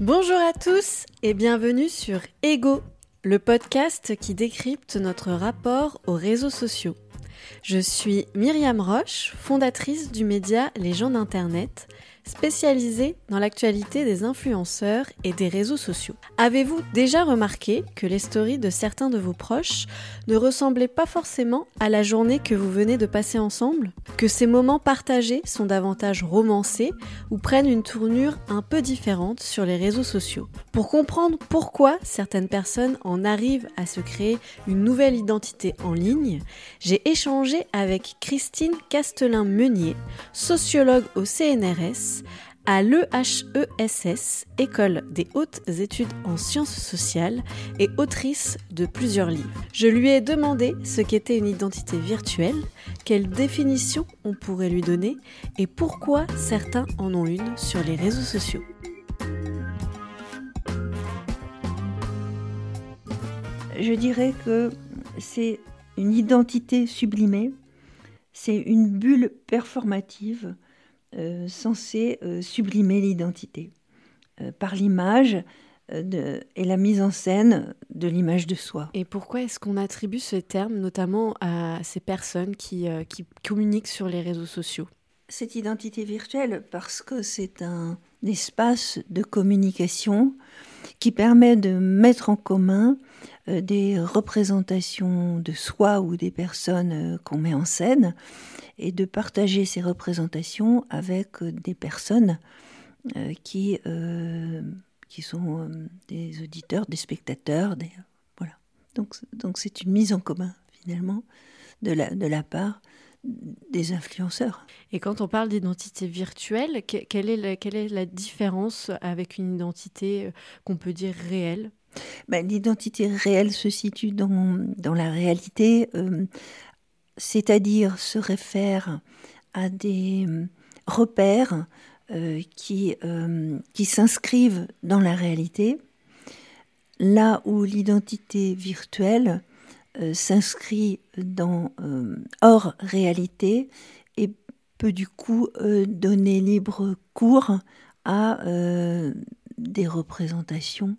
Bonjour à tous et bienvenue sur Ego, le podcast qui décrypte notre rapport aux réseaux sociaux. Je suis Myriam Roche, fondatrice du média Les gens d'Internet, spécialisée dans l'actualité des influenceurs et des réseaux sociaux. Avez-vous déjà remarqué que les stories de certains de vos proches ne ressemblaient pas forcément à la journée que vous venez de passer ensemble? Que ces moments partagés sont davantage romancés ou prennent une tournure un peu différente sur les réseaux sociaux? Pour comprendre pourquoi certaines personnes en arrivent à se créer une nouvelle identité en ligne, j'ai échangé avec Christine Castelin-Meunier, sociologue au CNRS, à l'EHESS, École des hautes études en sciences sociales et autrice de plusieurs livres. Je lui ai demandé ce qu'était une identité virtuelle, quelle définition on pourrait lui donner et pourquoi certains en ont une sur les réseaux sociaux. Je dirais que c'est une identité sublimée, c'est une bulle performative censé euh, sublimer l'identité euh, par l'image et la mise en scène de l'image de soi. Et pourquoi est-ce qu'on attribue ce terme notamment à ces personnes qui, qui communiquent sur les réseaux sociaux? Cette identité virtuelle, parce que c'est un espace de communication qui permet de mettre en commun des représentations de soi ou des personnes qu'on met en scène et de partager ces représentations avec euh, des personnes euh, qui, euh, sont des auditeurs, des spectateurs. Des, voilà. Donc, c'est une mise en commun finalement de la part des influenceurs. Et quand on parle d'identité virtuelle, quelle est, la, quelle est la différence avec une identité qu'on peut dire réelle? Ben, L'identité réelle se situe dans, dans la réalité c'est-à-dire se réfère à des euh, repères euh, qui, euh, qui s'inscrivent dans la réalité, là où l'identité virtuelle s'inscrit dans hors réalité et peut du coup donner libre cours à des représentations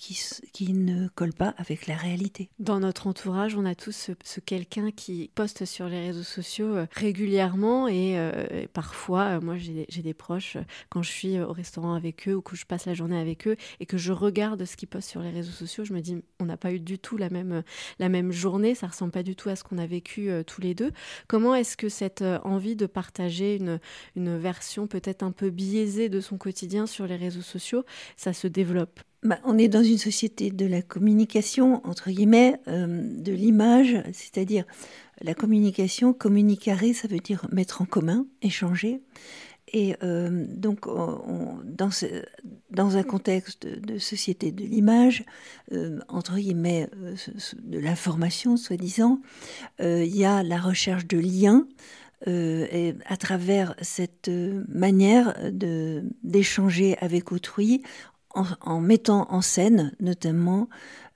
qui, ne colle pas avec la réalité. Dans notre entourage, on a tous ce, quelqu'un qui poste sur les réseaux sociaux euh, régulièrement et, euh, parfois, euh, moi j'ai des proches, quand je suis au restaurant avec eux ou que je passe la journée avec eux et que je regarde ce qu'ils postent sur les réseaux sociaux, je me dis, on n'a pas eu du tout la même, la même journée, ça ressemble pas du tout à ce qu'on a vécu tous les deux. Comment est-ce que cette envie de partager une, une version peut-être un peu biaisée de son quotidien sur les réseaux sociaux, ça se développe? Bah, on est dans une société de la communication, entre guillemets, euh, de l'image, c'est-à-dire la communication, communiquer, ça veut dire mettre en commun, échanger. Et euh, donc, dans, dans, un contexte de, société de l'image, euh, entre guillemets, de l'information, soi-disant, il y a la recherche de liens. et à travers cette manière d'échanger avec autrui en, mettant en scène notamment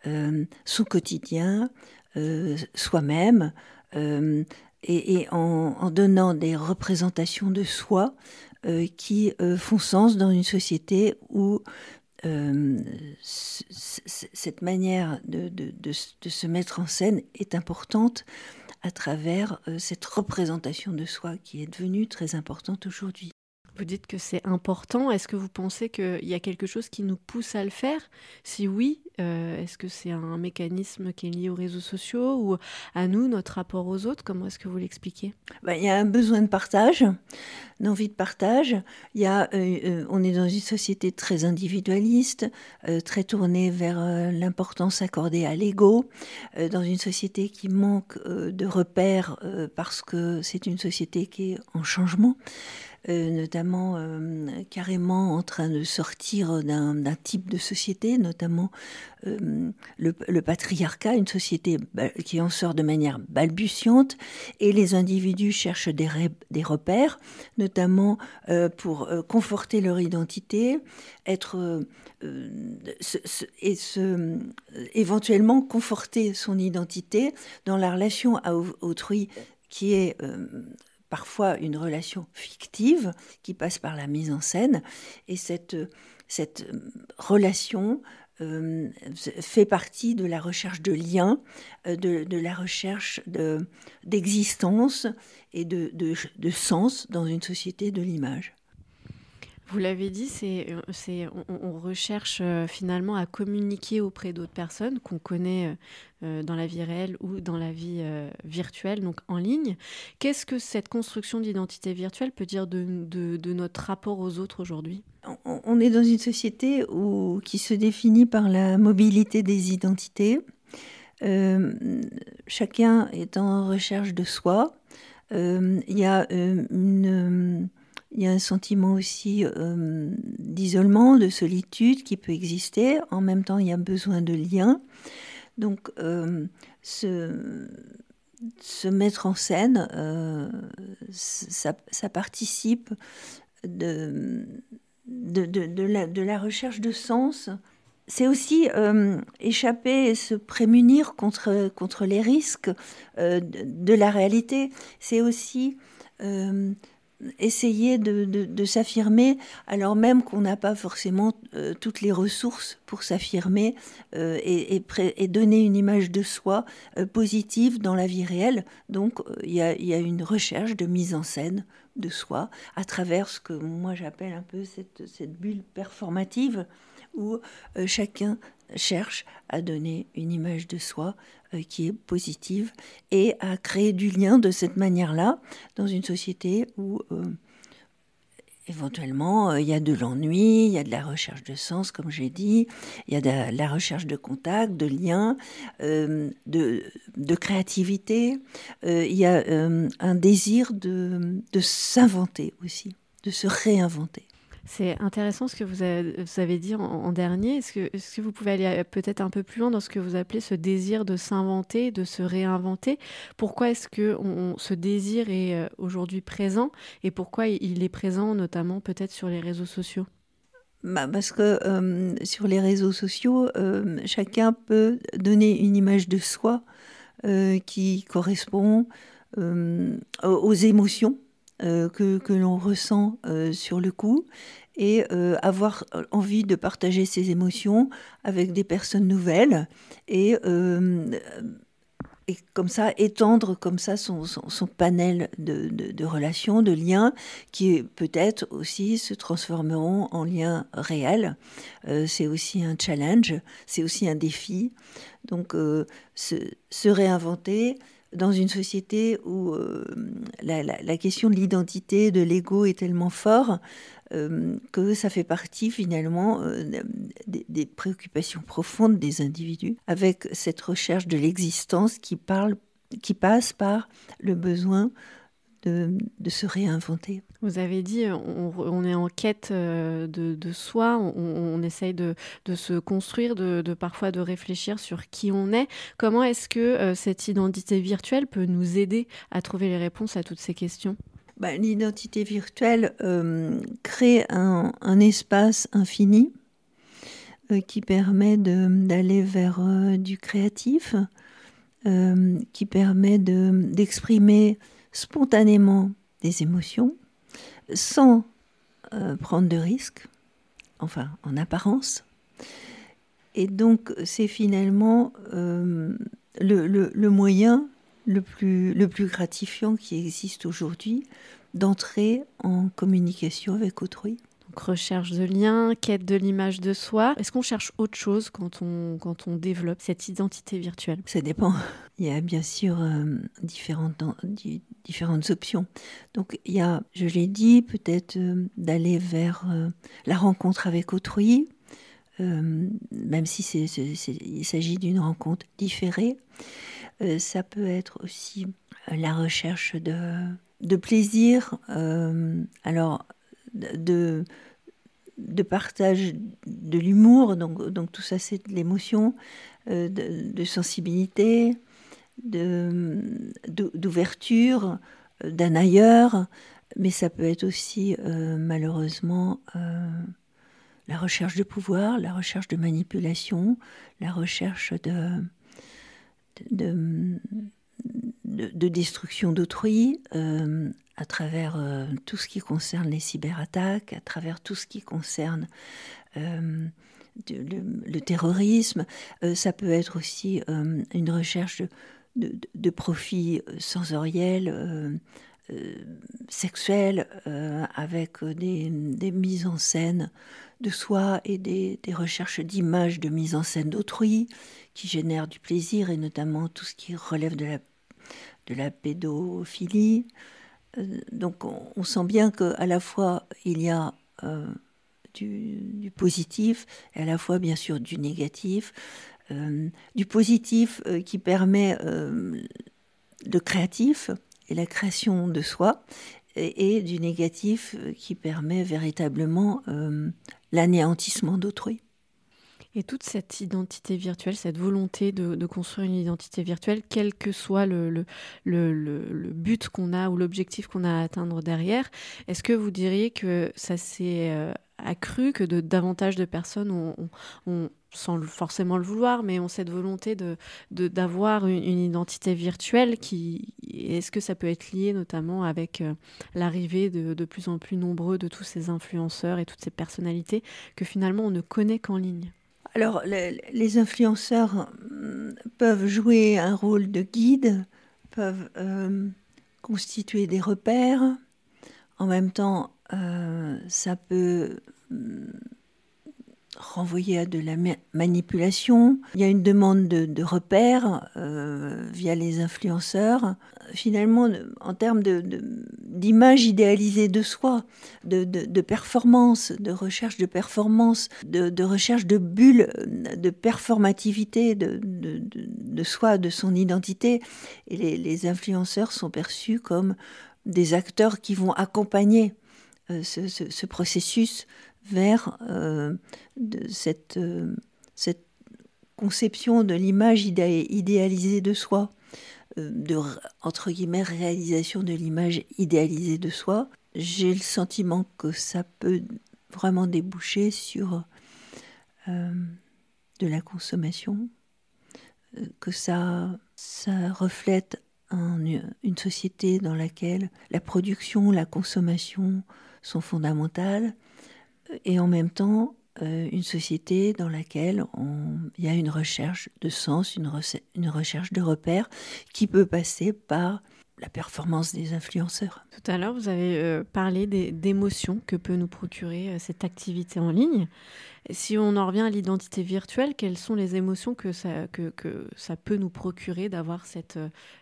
euh, son quotidien, euh, soi-même, euh, et, en, donnant des représentations de soi qui font sens dans une société où cette manière de, de, se mettre en scène est importante à travers cette représentation de soi qui est devenue très importante aujourd'hui. Vous dites que c'est important. Est-ce que vous pensez qu'il y a quelque chose qui nous pousse à le faire? Si oui, euh, est-ce que c'est un mécanisme qui est lié aux réseaux sociaux ou à nous, notre rapport aux autres? Comment est-ce que vous l'expliquez? Ben, Il y a un besoin de partage, d'envie de partage. Y a, euh, euh, on est dans une société très individualiste, très tournée vers l'importance accordée à l'ego, dans une société qui manque de repères parce que c'est une société qui est en changement. Euh, notamment euh, carrément en train de sortir d'un type de société, notamment euh, le, patriarcat, une société qui en sort de manière balbutiante, et les individus cherchent des, des repères, notamment pour conforter leur identité, être et se, éventuellement conforter son identité dans la relation à autrui qui est parfois une relation fictive qui passe par la mise en scène. Et cette, cette relation euh, fait partie de la recherche de liens, euh, de, la recherche d'existence et de, de, sens dans une société de l'image. Vous l'avez dit, c'est, c'est, on, recherche euh, finalement à communiquer auprès d'autres personnes qu'on connaît dans la vie réelle ou dans la vie virtuelle, donc en ligne. Qu'est-ce que cette construction d'identité virtuelle peut dire de, notre rapport aux autres aujourd'hui? On est dans une société qui se définit par la mobilité des identités. Euh, chacun est en recherche de soi. Euh, il y, a euh, y a un sentiment aussi d'isolement, de solitude qui peut exister. En même temps, il y a besoin de liens. Donc, se, se, mettre en scène, ça, ça, participe de, de, de, la, recherche de sens. C'est aussi euh, échapper et se prémunir contre, contre les risques euh, de, la réalité. C'est aussi euh, essayer de, s'affirmer alors même qu'on n'a pas forcément toutes les ressources pour s'affirmer et, et, donner une image de soi positive dans la vie réelle. Donc il y a, y a une recherche de mise en scène de soi à travers ce que moi j'appelle un peu cette, cette, bulle performative où euh, chacun cherche à donner une image de soi euh, qui est positive et à créer du lien de cette manière-là dans une société où euh, Éventuellement, euh, il y a de l'ennui, il y a de la recherche de sens, comme j'ai dit, il y a de la recherche de contact, de lien, de, créativité, il y a un désir de s'inventer aussi, de se réinventer. C'est intéressant ce que vous avez, dit en, dernier. Est-ce que, vous pouvez aller euh, peut-être un peu plus loin dans ce que vous appelez ce désir de s'inventer, de se réinventer? Pourquoi est-ce que ce désir est euh, aujourd'hui présent? Et pourquoi il est présent notamment peut-être sur les réseaux sociaux? Bah parce que euh, sur les réseaux sociaux, chacun peut donner une image de soi qui correspond aux émotions que, que l'on ressent euh, sur le coup et euh, avoir envie de partager ses émotions avec des personnes nouvelles et, et comme ça étendre comme ça son, son, panel de, de, relations, de liens qui peut-être aussi se transformeront en liens réels. c'est aussi un challenge, c'est aussi un défi. Donc se, se réinventer, dans une société où euh, la, question de l'identité, de l'ego est tellement fort euh, que ça fait partie finalement euh, des, préoccupations profondes des individus, avec cette recherche de l'existence qui, qui passe par le besoin de, se réinventer. Vous avez dit, on, est en quête euh, de, soi, on, essaye de, se construire, de, parfois de réfléchir sur qui on est. Comment est-ce que euh, cette identité virtuelle peut nous aider à trouver les réponses à toutes ces questions? Bah, L'identité virtuelle euh, crée un, espace infini qui permet d'aller vers du créatif, qui permet d'exprimer spontanément des émotions sans euh, prendre de risques, enfin en apparence. Et donc c'est finalement euh, le, moyen le plus, le plus gratifiant qui existe aujourd'hui d'entrer en communication avec autrui recherche de liens, quête de l'image de soi. Est-ce qu'on cherche autre chose quand on, quand on développe cette identité virtuelle? Ça dépend. Il y a bien sûr euh, différentes, différentes options. Donc il y a, je l'ai dit, peut-être euh, d'aller vers euh, la rencontre avec autrui, même si c'est, il s'agit d'une rencontre différée. ça peut être aussi la recherche de, de plaisir. alors, de, de partage de l'humour, donc, donc tout ça c'est de l'émotion, euh, de, sensibilité, d'ouverture, euh, d'un ailleurs, mais ça peut être aussi euh, malheureusement la recherche de pouvoir, la recherche de manipulation, la recherche de, de, destruction d'autrui à travers tout ce qui concerne les cyberattaques, à travers tout ce qui concerne le, le, terrorisme. ça peut être aussi une recherche de, de, profits sensoriels euh, euh, avec des, mises en scène de soi et des, recherches d'images de mise en scène d'autrui qui génèrent du plaisir et notamment tout ce qui relève de la, de la pédophilie. Euh, donc on, sent bien qu'à la fois il y a du, du, positif et à la fois bien sûr du négatif. du positif qui permet de créatif, et la création de soi, et, du négatif euh, qui permet véritablement euh, l'anéantissement d'autrui. Et toute cette identité virtuelle, cette volonté de, construire une identité virtuelle, quel que soit le, but qu'on a ou l'objectif qu'on a à atteindre derrière, est-ce que vous diriez que ça s'est euh, accru, que davantage de personnes ont, sans forcément le vouloir, mais ont cette volonté d'avoir une, identité virtuelle est-ce que ça peut être lié notamment avec euh, l'arrivée de, de, plus en plus nombreux de tous ces influenceurs et toutes ces personnalités que finalement on ne connaît qu'en ligne? Alors, les, influenceurs euh, peuvent jouer un rôle de guide, peuvent euh, constituer des repères. En même temps, euh, ça peut renvoyer à de la manipulation. Il y a une demande de, repères euh, via les influenceurs. Finalement, en termes d'image idéalisée de soi, de, performance, de recherche de performance, de, recherche de bulles, de performativité de, soi, de son identité. Et les, influenceurs sont perçus comme des acteurs qui vont accompagner euh, ce, processus vers euh, cette, euh, cette, conception de l'image idéalisée de soi, de, entre guillemets, réalisation de l'image idéalisée de soi. J'ai le sentiment que ça peut vraiment déboucher sur de la consommation, que ça reflète une société dans laquelle la production, la consommation sont fondamentales, et en même temps euh, une société dans laquelle il y a une recherche de sens, une, une recherche de repères qui peut passer par la performance des influenceurs. Tout à l'heure, vous avez euh, parlé d'émotions que peut nous procurer euh, cette activité en ligne. Si on en revient à l'identité virtuelle, quelles sont les émotions que ça, que, que ça peut nous procurer d'avoir cette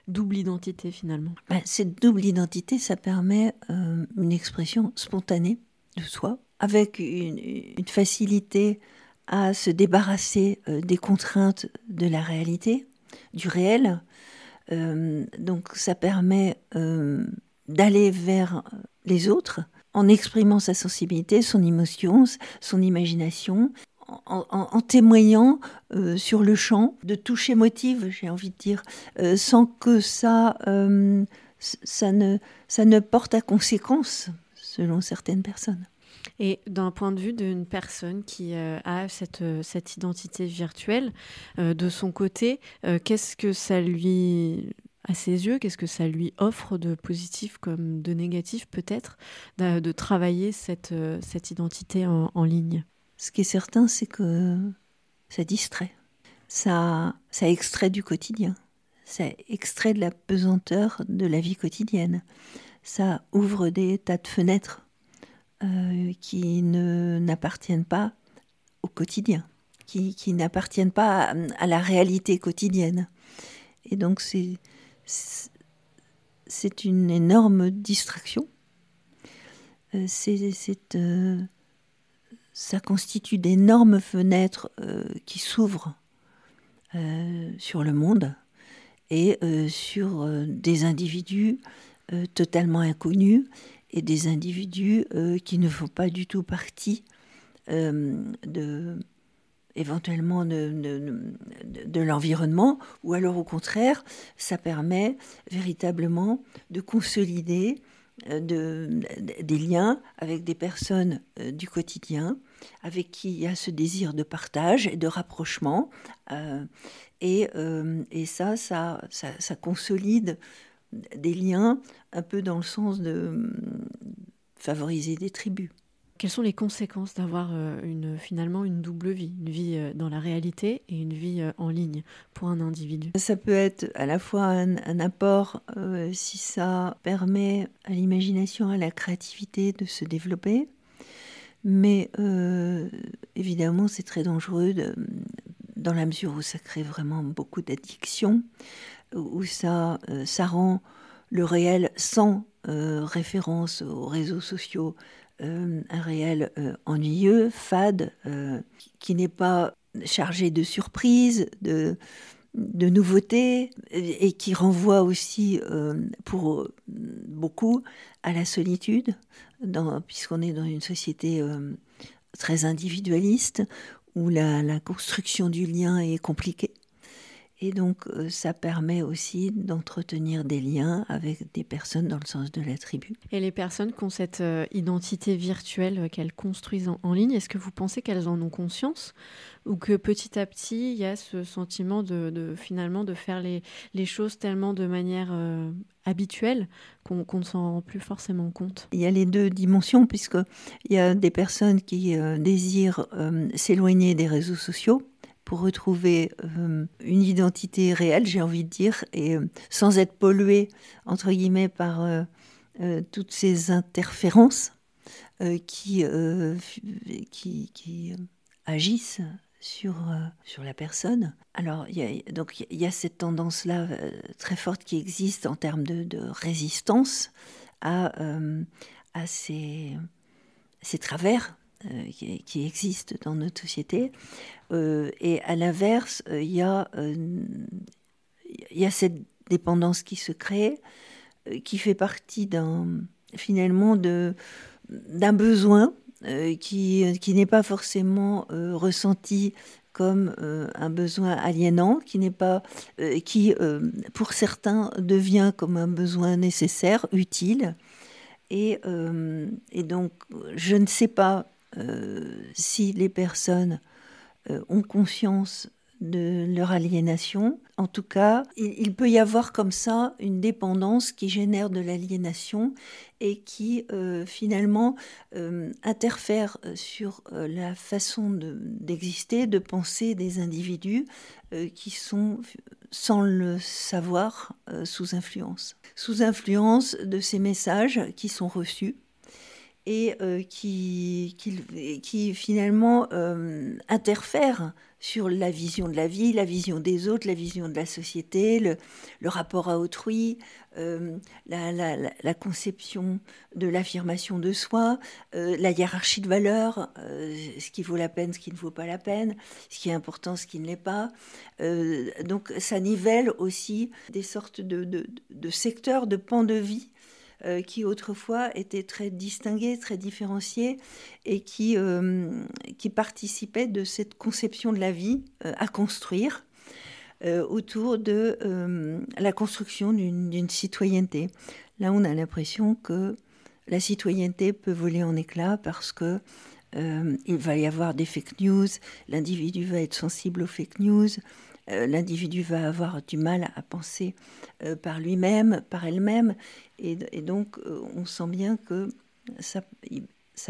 double identité finalement? Ben, Cette double identité, ça permet une expression spontanée de soi, avec une, facilité à se débarrasser euh, des contraintes de la réalité, du réel. Euh, donc ça permet euh, d'aller vers les autres en exprimant sa sensibilité, son émotion, son imagination, en, témoignant sur le champ de touche émotive, j'ai envie de dire, sans que ça, ça, ne, ça ne porte à conséquence selon certaines personnes. Et d'un point de vue d'une personne qui euh, a cette, euh, cette identité virtuelle, euh, de son côté, qu'est-ce que ça lui, à ses yeux, qu'est-ce que ça lui offre de positif comme de négatif peut-être, de, travailler cette, cette identité en, en, ligne? Ce qui est certain, c'est que ça distrait, ça, ça extrait du quotidien, ça extrait de la pesanteur de la vie quotidienne, ça ouvre des tas de fenêtres euh, qui n'appartiennent pas au quotidien, qui, qui n'appartiennent pas à, la réalité quotidienne. Et donc c'est c'est une énorme distraction. Euh, c'est, euh, ça constitue d'énormes fenêtres qui s'ouvrent sur le monde et sur des individus totalement inconnus et des individus euh, qui ne font pas du tout partie euh, de éventuellement de, de, l'environnement, ou alors au contraire, ça permet véritablement de consolider euh, de, des liens avec des personnes du quotidien avec qui il y a ce désir de partage et de rapprochement. et, et ça, ça, ça, consolide des liens un peu dans le sens de favoriser des tribus. Quelles sont les conséquences d'avoir euh, une, finalement une double vie, une vie euh, dans la réalité et une vie euh, en ligne pour un individu? Ça peut être à la fois un, apport si ça permet à l'imagination, à la créativité de se développer, mais évidemment c'est très dangereux dans la mesure où ça crée vraiment beaucoup d'addiction, où ça, ça rend le réel sans référence aux réseaux sociaux, euh, un réel euh, ennuyeux, fade, euh, qui n'est pas chargé de surprises, de nouveautés, et qui renvoie aussi, pour beaucoup, à la solitude, puisqu'on est dans une société très individualiste, où la construction du lien est compliquée. Et donc, euh, ça permet aussi d'entretenir des liens avec des personnes dans le sens de la tribu. Et les personnes qui ont cette euh, identité virtuelle euh, qu'elles construisent en, ligne, est-ce que vous pensez qu'elles en ont conscience ou que petit à petit, il y a ce sentiment de, finalement de faire les, choses tellement de manière habituelle qu'on ne s'en rend plus forcément compte? Il y a les deux dimensions, puisqu'il y a des personnes qui désirent s'éloigner des réseaux sociaux retrouver euh, une identité réelle, j'ai envie de dire, et euh, sans être pollué, entre guillemets, par euh, toutes ces interférences qui, qui, qui agissent sur, sur la personne. Alors, y a, donc il y a cette tendance-là très forte qui existe en termes de, de résistance à, à ces, ces travers qui, qui, existent dans notre société. Euh, et à l'inverse, euh, il y, a, y a cette dépendance qui se crée, qui fait partie d'un, finalement d'un besoin qui, qui n'est pas forcément ressenti comme un besoin aliénant, qui n'est pas, qui pour certains devient comme un besoin nécessaire, utile. Et, et donc, je ne sais pas euh, si les personnes euh, ont conscience de leur aliénation. En tout cas, il, peut y avoir comme ça une dépendance qui génère de l'aliénation et qui euh, finalement interfère sur la façon d'exister, de, penser des individus qui sont, sans le savoir, sous influence. Sous influence de ces messages qui sont reçus et euh, qui, qui, qui, finalement euh, interfère sur la vision de la vie, la vision des autres, la vision de la société, le, rapport à autrui, euh, la, la, conception de l'affirmation de soi, la hiérarchie de valeurs, ce qui vaut la peine, ce qui ne vaut pas la peine, ce qui est important, ce qui ne l'est pas. donc ça nivelle aussi des sortes de, de, de secteurs, de pans de vie euh, qui autrefois étaient très distingués, très différenciés et qui, euh, qui participaient de cette conception de la vie euh, à construire autour de la construction d'une citoyenneté. Là, on a l'impression que la citoyenneté peut voler en éclats parce que il va y avoir des fake news, l'individu va être sensible aux fake news, l'individu va avoir du mal à penser euh, par lui-même, par elle-même, et, donc euh, on sent bien que ça,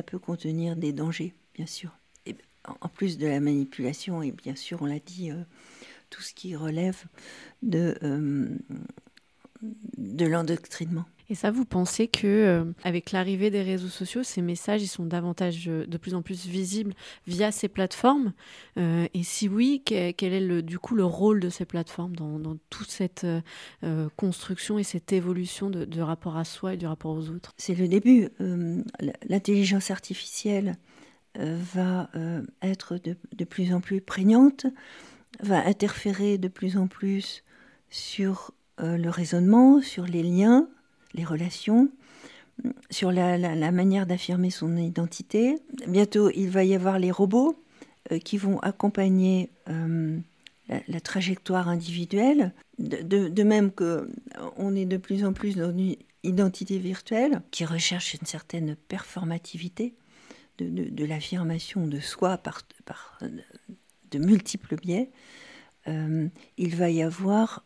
peut contenir des dangers, bien sûr. En plus de la manipulation, et bien sûr, on l'a dit, tout ce qui relève de l'endoctrinement. Et ça, vous pensez que euh, avec l'arrivée des réseaux sociaux, ces messages ils sont davantage, euh, de plus en plus visibles via ces plateformes? Euh, Et si oui, quel, est le, du coup le rôle de ces plateformes dans, toute cette construction et cette évolution de, rapport à soi et du rapport aux autres? C'est le début. L'intelligence artificielle va être de, de, plus en plus prégnante, va interférer de plus en plus sur le raisonnement, sur les liens les relations, sur la, manière d'affirmer son identité. Bientôt, il va y avoir les robots euh, qui vont accompagner euh, la, trajectoire individuelle, de, même que on est de plus en plus dans une identité virtuelle qui recherche une certaine performativité de, l'affirmation de soi par, par, de multiples biais, il va y avoir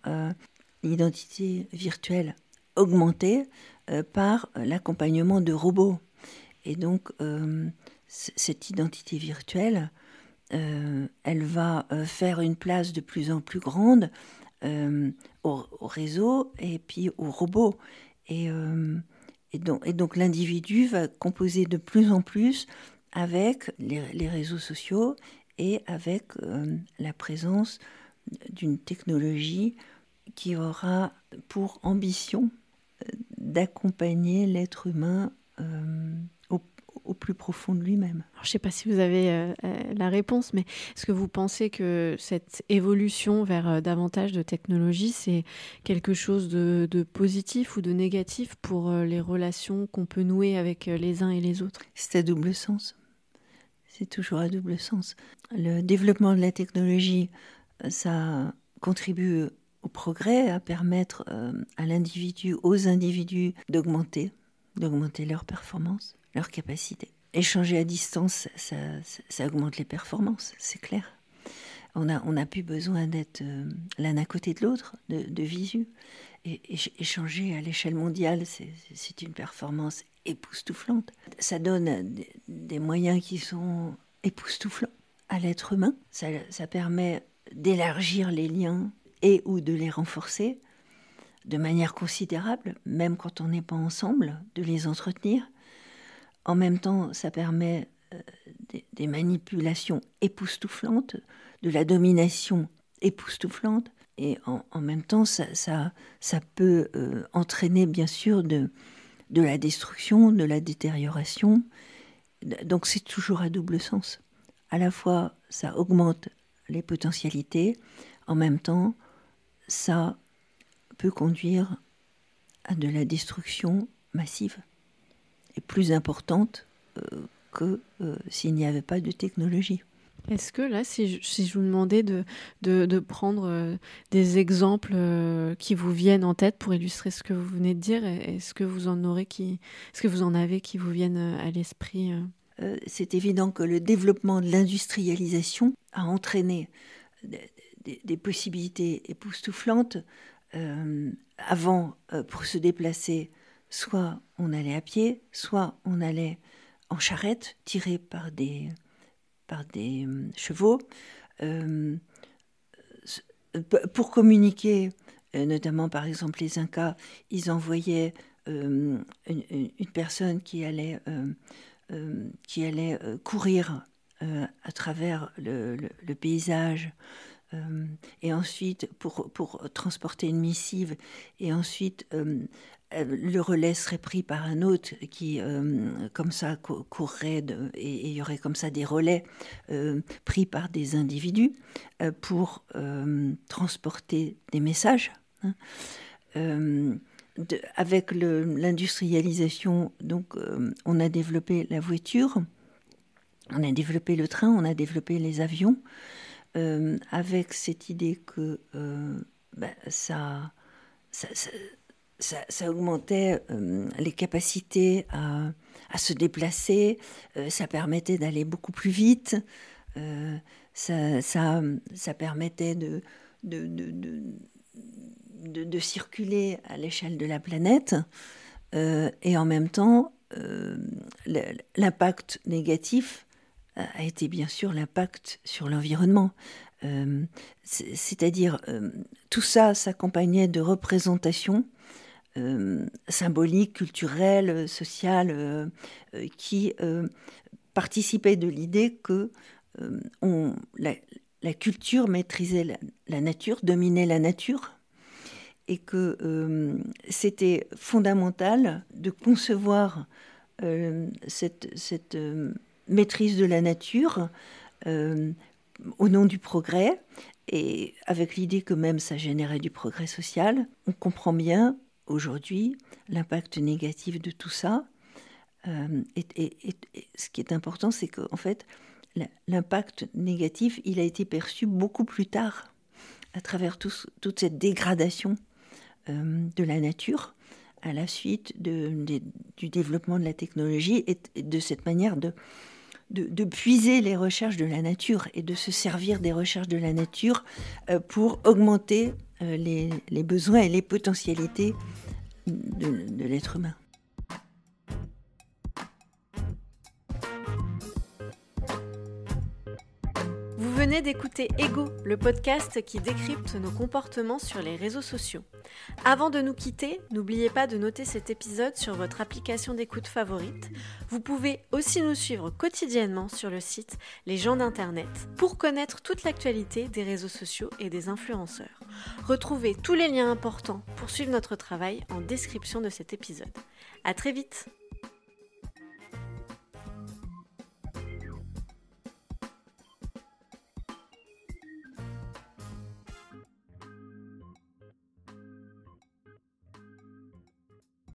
l'identité virtuelle augmentée par l'accompagnement de robots. Et donc, cette identité virtuelle, elle va faire une place de plus en plus grande au, réseau et puis aux robots. Et, donc, l'individu va composer de plus en plus avec les, réseaux sociaux et avec euh, la présence d'une technologie qui aura pour ambition euh, d'accompagner l'être humain euh, au plus profond de lui-même. Je ne sais pas si vous avez euh, euh, la réponse, mais est-ce que vous pensez que cette évolution vers euh, davantage de technologie, c'est quelque chose de, positif ou de négatif pour les relations qu'on peut nouer avec les uns et les autres? C'est à double sens. C'est toujours à double sens. Le développement de la technologie, ça contribue progrès, à permettre à l'individu, aux individus d'augmenter, d'augmenter leur performance leur capacité. Échanger à distance, ça, augmente les performances, c'est clair. On n'a on a plus besoin d'être euh, l'un à côté de l'autre, de, visu. Et, échanger à l'échelle mondiale, c'est une performance époustouflante. Ça donne des, moyens qui sont époustouflants à l'être humain. Ça, ça permet d'élargir les liens et ou de les renforcer de manière considérable, même quand on n'est pas ensemble, de les entretenir. En même temps, ça permet euh, des, manipulations époustouflantes, de la domination époustouflante, et en, même temps, ça, ça, peut euh, entraîner bien sûr de, de la destruction, de la détérioration. Donc c'est toujours à double sens. À la fois, ça augmente les potentialités, en même temps, ça peut conduire à de la destruction massive plus importante euh, que euh, s'il n'y avait pas de technologie. Est-ce que là, si je, vous demandais de, de, prendre euh, des exemples qui vous viennent en tête pour illustrer ce que vous venez de dire, est-ce que vous en aurez qui, est-ce que vous en avez qui vous viennent à l'esprit C'est évident que le développement de l'industrialisation a entraîné des, possibilités époustouflantes. avant, pour se déplacer, soit on allait à pied, soit on allait en charrette tirée par des, par euh, chevaux. Euh, pour communiquer, euh, notamment par exemple les Incas, ils envoyaient une, personne qui allait, courir à travers le paysage. Et ensuite, pour, pour, transporter une missive, et ensuite euh, le relais serait pris par un autre qui, euh, comme ça, courrait et il y aurait comme ça des relais euh, pris par des individus pour transporter des messages. Hein. avec l'industrialisation, donc, on a développé la voiture, on a développé le train, on a développé les avions, avec cette idée que ben, ça, augmentait euh, les capacités à, se déplacer, euh, ça permettait d'aller beaucoup plus vite, euh, ça, permettait de, circuler à l'échelle de la planète, et en même temps, l'impact négatif a été bien sûr l'impact sur l'environnement. C'est-à-dire, tout ça s'accompagnait de représentations euh, symbolique, culturelle, sociale, euh, euh, qui participait de l'idée que la, culture maîtrisait la, nature, dominait la nature, et que c'était fondamental de concevoir cette maîtrise de la nature au nom du progrès, et avec l'idée que même ça générait du progrès social, on comprend bien aujourd'hui l'impact négatif de tout ça. Euh, et, ce qui est important, c'est qu'en fait, l'impact négatif, il a été perçu beaucoup plus tard, à travers toute cette dégradation euh, de la nature, à la suite du développement de la technologie et, de cette manière de, de, puiser les recherches de la nature et de se servir des recherches de la nature euh, pour augmenter euh, les, besoins et les potentialités de l'être humain. Venez d'écouter Ego, le podcast qui décrypte nos comportements sur les réseaux sociaux. Avant de nous quitter, n'oubliez pas de noter cet épisode sur votre application d'écoute favorite. Vous pouvez aussi nous suivre quotidiennement sur le site Les gens d'Internet pour connaître toute l'actualité des réseaux sociaux et des influenceurs. Retrouvez tous les liens importants pour suivre notre travail en description de cet épisode. À très vite!